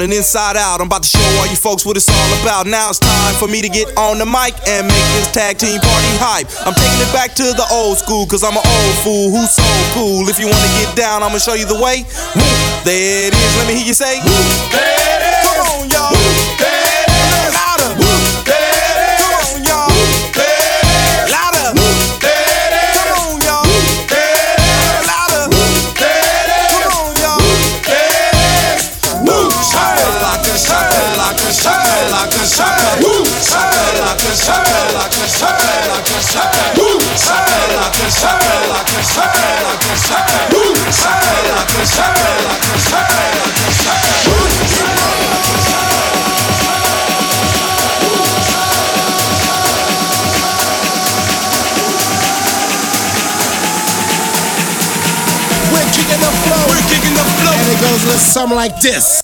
and inside out. I'm about to show all you folks what it's all about. Now it's time for me to get on the mic and make this tag team party hype. I'm taking it back to the old school, cause I'm an old fool who's so cool. If you wanna get down, I'ma show you the way. There it is, let me hear you say. Come on, y'all. We're kicking the flow, and it goes with something like this.